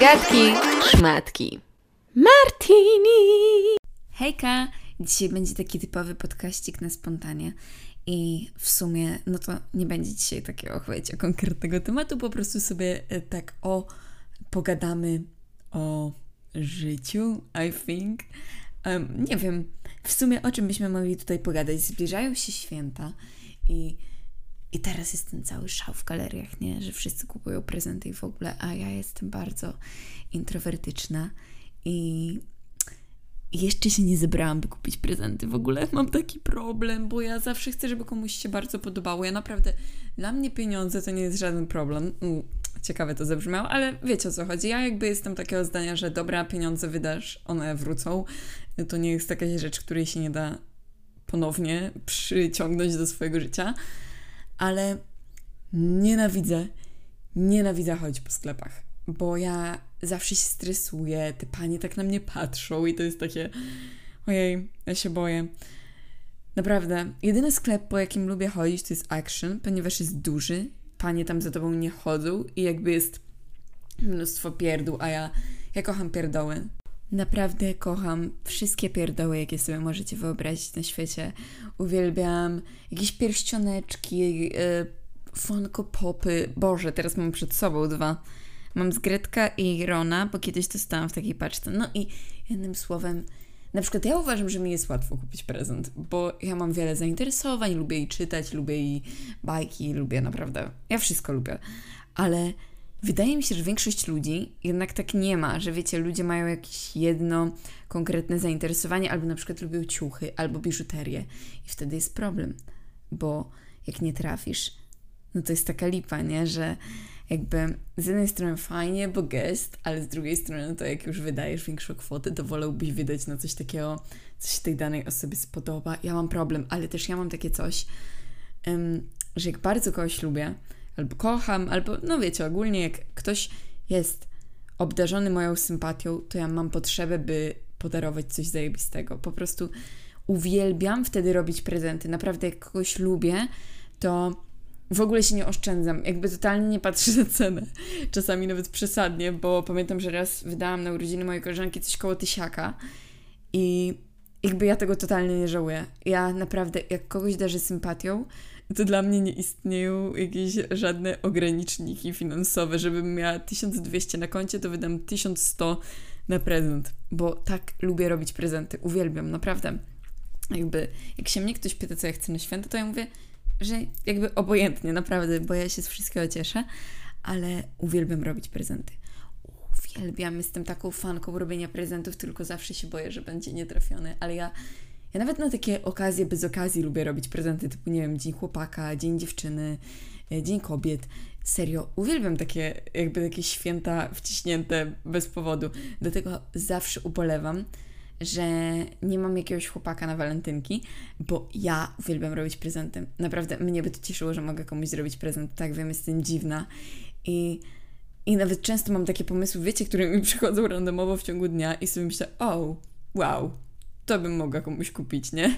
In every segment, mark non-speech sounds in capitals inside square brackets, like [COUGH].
Gadki, szmatki. Martini! Hejka! Dzisiaj będzie taki typowy podkaścik na spontanie. I w sumie, no to nie będzie dzisiaj takiego, wiecie, konkretnego tematu, po prostu sobie e, tak o, pogadamy o życiu, I think. Um, nie wiem, w sumie o czym byśmy mogli tutaj pogadać. Zbliżają się święta i, i teraz jest ten cały szał w galeriach, nie? Że wszyscy kupują prezenty i w ogóle, a ja jestem bardzo introwertyczna i jeszcze się nie zebrałam, by kupić prezenty. W ogóle mam taki problem, bo ja zawsze chcę, żeby komuś się bardzo podobało. Ja naprawdę, dla mnie pieniądze to nie jest żaden problem. U, ciekawe to zabrzmiało, ale wiecie o co chodzi. Ja jakby jestem takiego zdania, że dobra, pieniądze wydasz, one wrócą. To nie jest taka rzecz, której się nie da ponownie przyciągnąć do swojego życia. Ale nienawidzę, nienawidzę chodzić po sklepach, bo ja zawsze się stresuję, te panie tak na mnie patrzą i to jest takie ojej, ja się boję. Naprawdę, jedyny sklep, po jakim lubię chodzić, to jest Action, ponieważ jest duży, panie tam za tobą nie chodzą i jakby jest mnóstwo pierdół, a ja, ja kocham pierdoły. Naprawdę kocham wszystkie pierdoły, jakie sobie możecie wyobrazić na świecie. Uwielbiam jakieś pierścioneczki, yy, Popy. Boże, teraz mam przed sobą dwa Mam z Gretka i Rona, bo kiedyś dostałam w takiej paczce. No i jednym słowem, na przykład ja uważam, że mi jest łatwo kupić prezent, bo ja mam wiele zainteresowań, lubię i czytać, lubię i bajki, lubię naprawdę, ja wszystko lubię, ale wydaje mi się, że większość ludzi jednak tak nie ma, że wiecie, ludzie mają jakieś jedno konkretne zainteresowanie, albo na przykład lubią ciuchy, albo biżuterię i wtedy jest problem, bo jak nie trafisz, no to jest taka lipa, nie, że jakby z jednej strony fajnie, bo gest, ale z drugiej strony to jak już wydajesz większą kwotę, to wolałbyś wydać na coś takiego, coś tej danej osobie spodoba. Ja mam problem, ale też ja mam takie coś, że jak bardzo kogoś lubię, albo kocham, albo no wiecie, ogólnie jak ktoś jest obdarzony moją sympatią, to ja mam potrzebę, by podarować coś zajebistego. Po prostu uwielbiam wtedy robić prezenty. Naprawdę jak kogoś lubię, to w ogóle się nie oszczędzam, jakby totalnie nie patrzę na cenę. Czasami nawet przesadnie, bo pamiętam, że raz wydałam na urodziny mojej koleżanki coś koło tysiaka i jakby ja tego totalnie nie żałuję. Ja naprawdę, jak kogoś darzę sympatią, to dla mnie nie istnieją jakieś żadne ograniczniki finansowe. Żebym miała 1200 na koncie, to wydam 1100 na prezent, bo tak lubię robić prezenty. Uwielbiam, naprawdę. Jakby, jak się mnie ktoś pyta, co ja chcę na święta, to ja mówię, że jakby obojętnie, naprawdę, bo ja się z wszystkiego cieszę, ale uwielbiam robić prezenty. Uwielbiam, jestem taką fanką robienia prezentów, tylko zawsze się boję, że będzie nietrafiony, ale ja, ja nawet na takie okazje bez okazji lubię robić prezenty, typu, nie wiem, Dzień Chłopaka, Dzień Dziewczyny, e, Dzień Kobiet. Serio, uwielbiam takie, jakby takie święta wciśnięte bez powodu. Dlatego zawsze ubolewam, że nie mam jakiegoś chłopaka na walentynki, bo ja uwielbiam robić prezenty. Naprawdę mnie by to cieszyło, że mogę komuś zrobić prezent. Tak, wiem, jestem dziwna. I, i nawet często mam takie pomysły, wiecie, które mi [LAUGHS] przychodzą randomowo w ciągu dnia i sobie myślę, o, wow, to bym mogła komuś kupić, nie?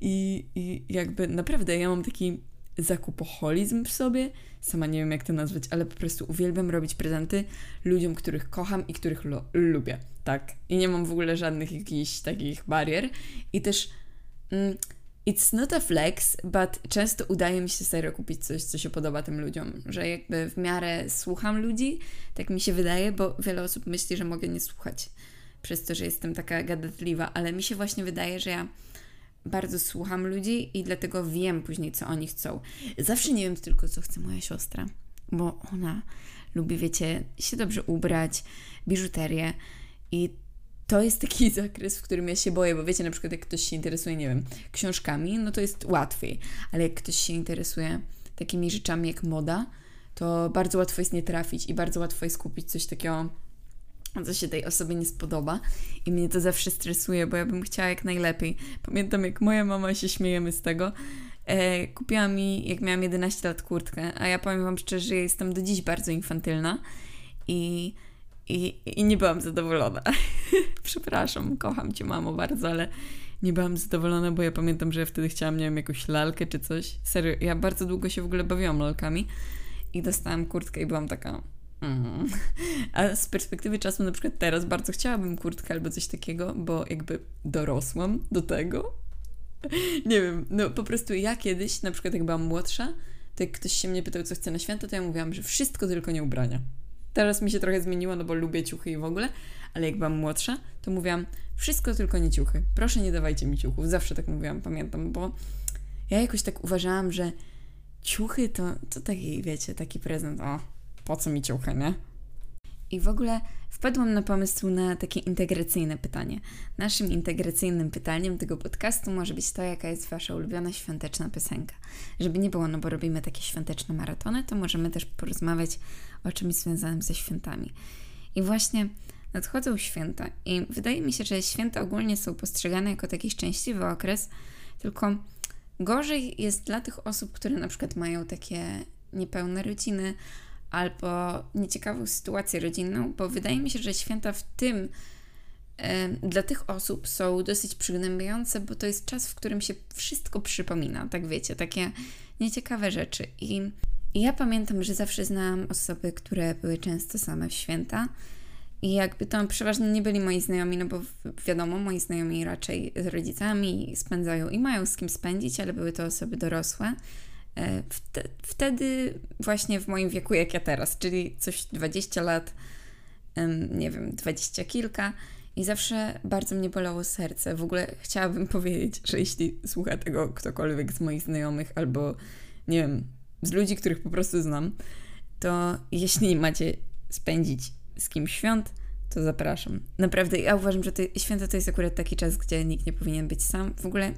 I, I jakby naprawdę ja mam taki zakupoholizm w sobie. Sama nie wiem, jak to nazwać, ale po prostu uwielbiam robić prezenty ludziom, których kocham i których lubię. Tak. I nie mam w ogóle żadnych jakichś takich barier. I też. Mm, It's not a flex, but często udaje mi się serio kupić coś, co się podoba tym ludziom. Że jakby w miarę słucham ludzi, tak mi się wydaje, bo wiele osób myśli, że mogę nie słuchać przez to, że jestem taka gadatliwa, ale mi się właśnie wydaje, że ja bardzo słucham ludzi i dlatego wiem później, co oni chcą. Zawsze nie wiem tylko, co chce moja siostra, bo ona lubi, wiecie, się dobrze ubrać, biżuterię i to jest taki [LAUGHS] zakres, w którym ja się boję, bo wiecie, na przykład jak ktoś się interesuje, nie wiem, książkami, no to jest łatwiej, ale jak ktoś się interesuje takimi rzeczami jak moda, to bardzo łatwo jest nie trafić i bardzo łatwo jest kupić coś takiego co się tej osobie nie spodoba i mnie to zawsze stresuje, bo ja bym chciała jak najlepiej. Pamiętam, jak moja mama się śmiejemy z tego. E, kupiła mi, jak miałam 11 lat, kurtkę, a ja powiem Wam szczerze, że jestem do dziś bardzo infantylna i, i, i nie byłam zadowolona. [LAUGHS] Przepraszam, kocham Cię, mamo, bardzo, ale nie byłam zadowolona, bo ja pamiętam, że ja wtedy chciałam, nie wiem, jakąś lalkę czy coś. Serio, ja bardzo długo się w ogóle bawiłam lalkami i dostałam kurtkę i byłam taka. Mm. A z perspektywy czasu, na przykład teraz, bardzo chciałabym kurtkę albo coś takiego, bo jakby dorosłam do tego. [LAUGHS] Nie wiem, no po prostu ja kiedyś, na przykład jak byłam młodsza, to jak ktoś się mnie pytał, co chce na święta, to ja mówiłam, że wszystko tylko nie ubrania. Teraz mi się trochę zmieniło, no bo lubię ciuchy i w ogóle, ale jak byłam młodsza, to mówiłam, wszystko tylko nie ciuchy. Proszę nie dawajcie mi ciuchów. Zawsze tak mówiłam, pamiętam, bo ja jakoś tak uważałam, że ciuchy to, to taki, wiecie, taki prezent, o, po co mi ciuchy, nie? I w ogóle wpadłam na pomysł na takie integracyjne pytanie. Naszym integracyjnym pytaniem tego podcastu może być to, jaka jest Wasza ulubiona świąteczna piosenka. Żeby nie było, no bo robimy takie świąteczne maratony, to możemy też porozmawiać o czymś związanym ze świętami. I właśnie nadchodzą święta i wydaje mi się, że święta ogólnie są postrzegane jako taki szczęśliwy okres, tylko gorzej jest dla tych osób, które na przykład mają takie niepełne rodziny, albo nieciekawą sytuację rodzinną, bo wydaje mi się, że święta w tym dla tych osób są dosyć przygnębiające, bo to jest czas, w którym się wszystko przypomina, tak wiecie, takie nieciekawe rzeczy. I, i ja pamiętam, że zawsze znałam osoby, które były często same w święta. I jakby to przeważnie nie byli moi znajomi, no bo wiadomo, moi znajomi raczej z rodzicami spędzają i mają z kim spędzić, ale były to osoby dorosłe. E, wtedy właśnie w moim wieku jak ja teraz, czyli coś 20 lat, nie wiem, 20 kilka i zawsze bardzo mnie bolało serce. W ogóle chciałabym [LAUGHS] powiedzieć, że jeśli słucha tego ktokolwiek z moich znajomych albo nie wiem, z ludzi, których po prostu znam, to jeśli [LAUGHS] macie spędzić z kimś świąt, to zapraszam. Naprawdę, ja uważam, że to, święta to jest akurat taki czas, gdzie nikt nie powinien być sam. W ogóle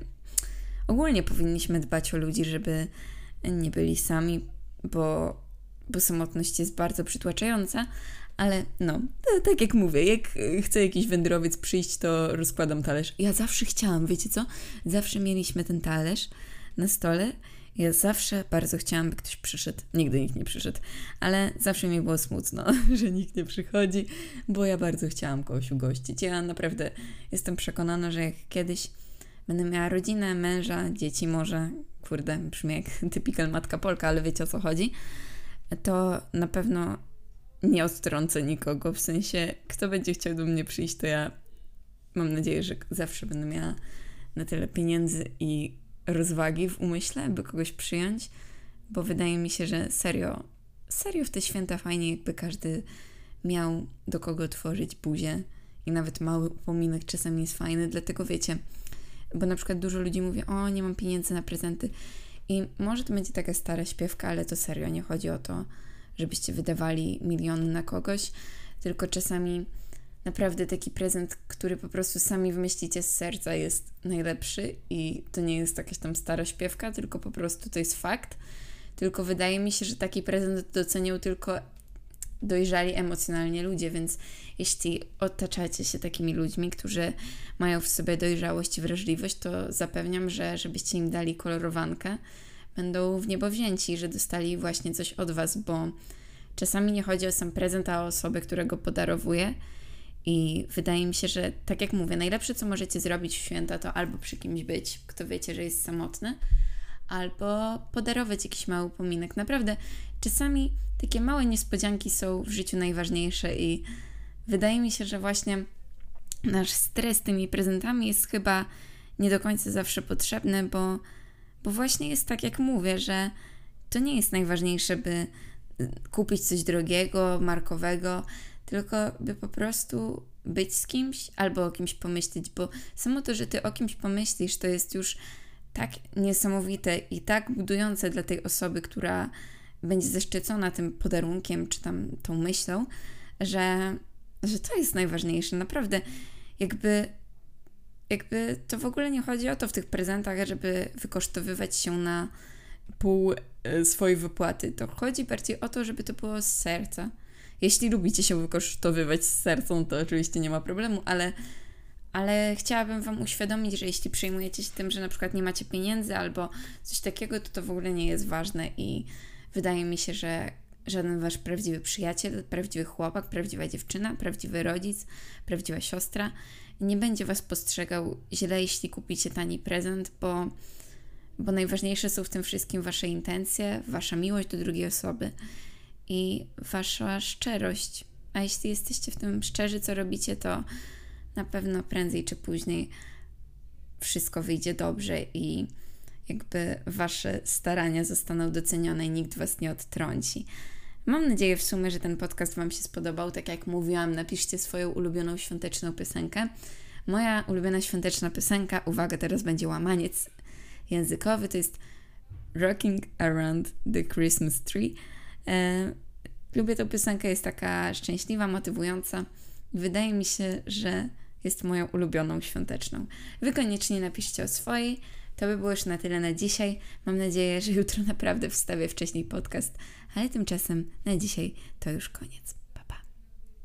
ogólnie powinniśmy dbać o ludzi, żeby nie byli sami, bo, bo samotność jest bardzo przytłaczająca, ale no, tak jak mówię, jak chce jakiś wędrowiec przyjść, to rozkładam talerz. Ja zawsze chciałam, wiecie co? Zawsze mieliśmy ten talerz na stole. Ja zawsze bardzo chciałam, by ktoś przyszedł. Nigdy nikt nie przyszedł, ale zawsze mi było smutno, [LAUGHS] że nikt nie przychodzi, bo ja bardzo chciałam kogoś ugościć. Ja naprawdę jestem przekonana, że jak kiedyś będę miała rodzinę, męża, dzieci może, kurde, brzmi jak [LAUGHS] typical matka Polka, ale wiecie o co chodzi, to na pewno nie odtrącę nikogo, w sensie kto będzie chciał do mnie przyjść, to ja mam nadzieję, że zawsze będę miała na tyle pieniędzy i rozwagi w umyśle, by kogoś przyjąć, bo wydaje mi się, że serio, serio w te święta fajnie, jakby każdy miał do kogo tworzyć buzię i nawet mały upominek czasami jest fajny, dlatego wiecie, bo na przykład dużo ludzi mówi, o nie mam pieniędzy na prezenty i może to będzie taka stara śpiewka, ale to serio, nie chodzi o to, żebyście wydawali miliony na kogoś, tylko czasami naprawdę taki prezent, który po prostu sami wymyślicie z serca jest najlepszy i to nie jest jakaś tam stara śpiewka, tylko po prostu to jest fakt. Tylko wydaje mi się, że taki prezent docenią tylko dojrzali emocjonalnie ludzie, więc jeśli otaczacie się takimi ludźmi, którzy mają w sobie dojrzałość i wrażliwość, to zapewniam, że żebyście im dali kolorowankę, będą w niebo wzięci, że dostali właśnie coś od Was, bo czasami nie chodzi o sam prezent, a o osobę, którego podarowuje. I wydaje mi się, że tak jak mówię, najlepsze co możecie zrobić w święta to albo przy kimś być, kto wiecie, że jest samotny, albo podarować jakiś mały upominek. Naprawdę, czasami takie małe niespodzianki są w życiu najważniejsze i wydaje mi się, że właśnie nasz stres tymi prezentami jest chyba nie do końca zawsze potrzebny, bo, bo właśnie jest tak, jak mówię, że to nie jest najważniejsze, by kupić coś drogiego, markowego, tylko by po prostu być z kimś albo o kimś pomyśleć, bo samo to, że ty o kimś pomyślisz, to jest już tak niesamowite i tak budujące dla tej osoby, która będzie zaszczycona tym podarunkiem czy tam tą myślą, że, że to jest najważniejsze. Naprawdę, jakby, jakby to w ogóle nie chodzi o to w tych prezentach, żeby wykosztowywać się na pół e, swojej wypłaty. To chodzi bardziej o to, żeby to było z serca. Jeśli lubicie się wykosztowywać z sercem, to oczywiście nie ma problemu, ale ale chciałabym Wam uświadomić, że jeśli przejmujecie się tym, że na przykład nie macie pieniędzy albo coś takiego, to to w ogóle nie jest ważne i wydaje mi się, że żaden Wasz prawdziwy przyjaciel, prawdziwy chłopak, prawdziwa dziewczyna, prawdziwy rodzic, prawdziwa siostra nie będzie Was postrzegał źle, jeśli kupicie tani prezent, bo bo najważniejsze są w tym wszystkim Wasze intencje, Wasza miłość do drugiej osoby i Wasza szczerość. A jeśli jesteście w tym szczerzy, co robicie, to na pewno prędzej czy później wszystko wyjdzie dobrze i jakby Wasze starania zostaną docenione i nikt Was nie odtrąci. Mam nadzieję w sumie, że ten podcast Wam się spodobał. Tak jak mówiłam, napiszcie swoją ulubioną świąteczną piosenkę. Moja ulubiona świąteczna piosenka, uwaga, teraz będzie łamaniec językowy, to jest Rocking Around the Christmas Tree. E, lubię tę piosenkę, jest taka szczęśliwa, motywująca. Wydaje mi się, że jest moją ulubioną świąteczną. Wy koniecznie napiszcie o swojej. To by było już na tyle na dzisiaj. Mam nadzieję, że jutro naprawdę wstawię wcześniej podcast, ale tymczasem na dzisiaj to już koniec.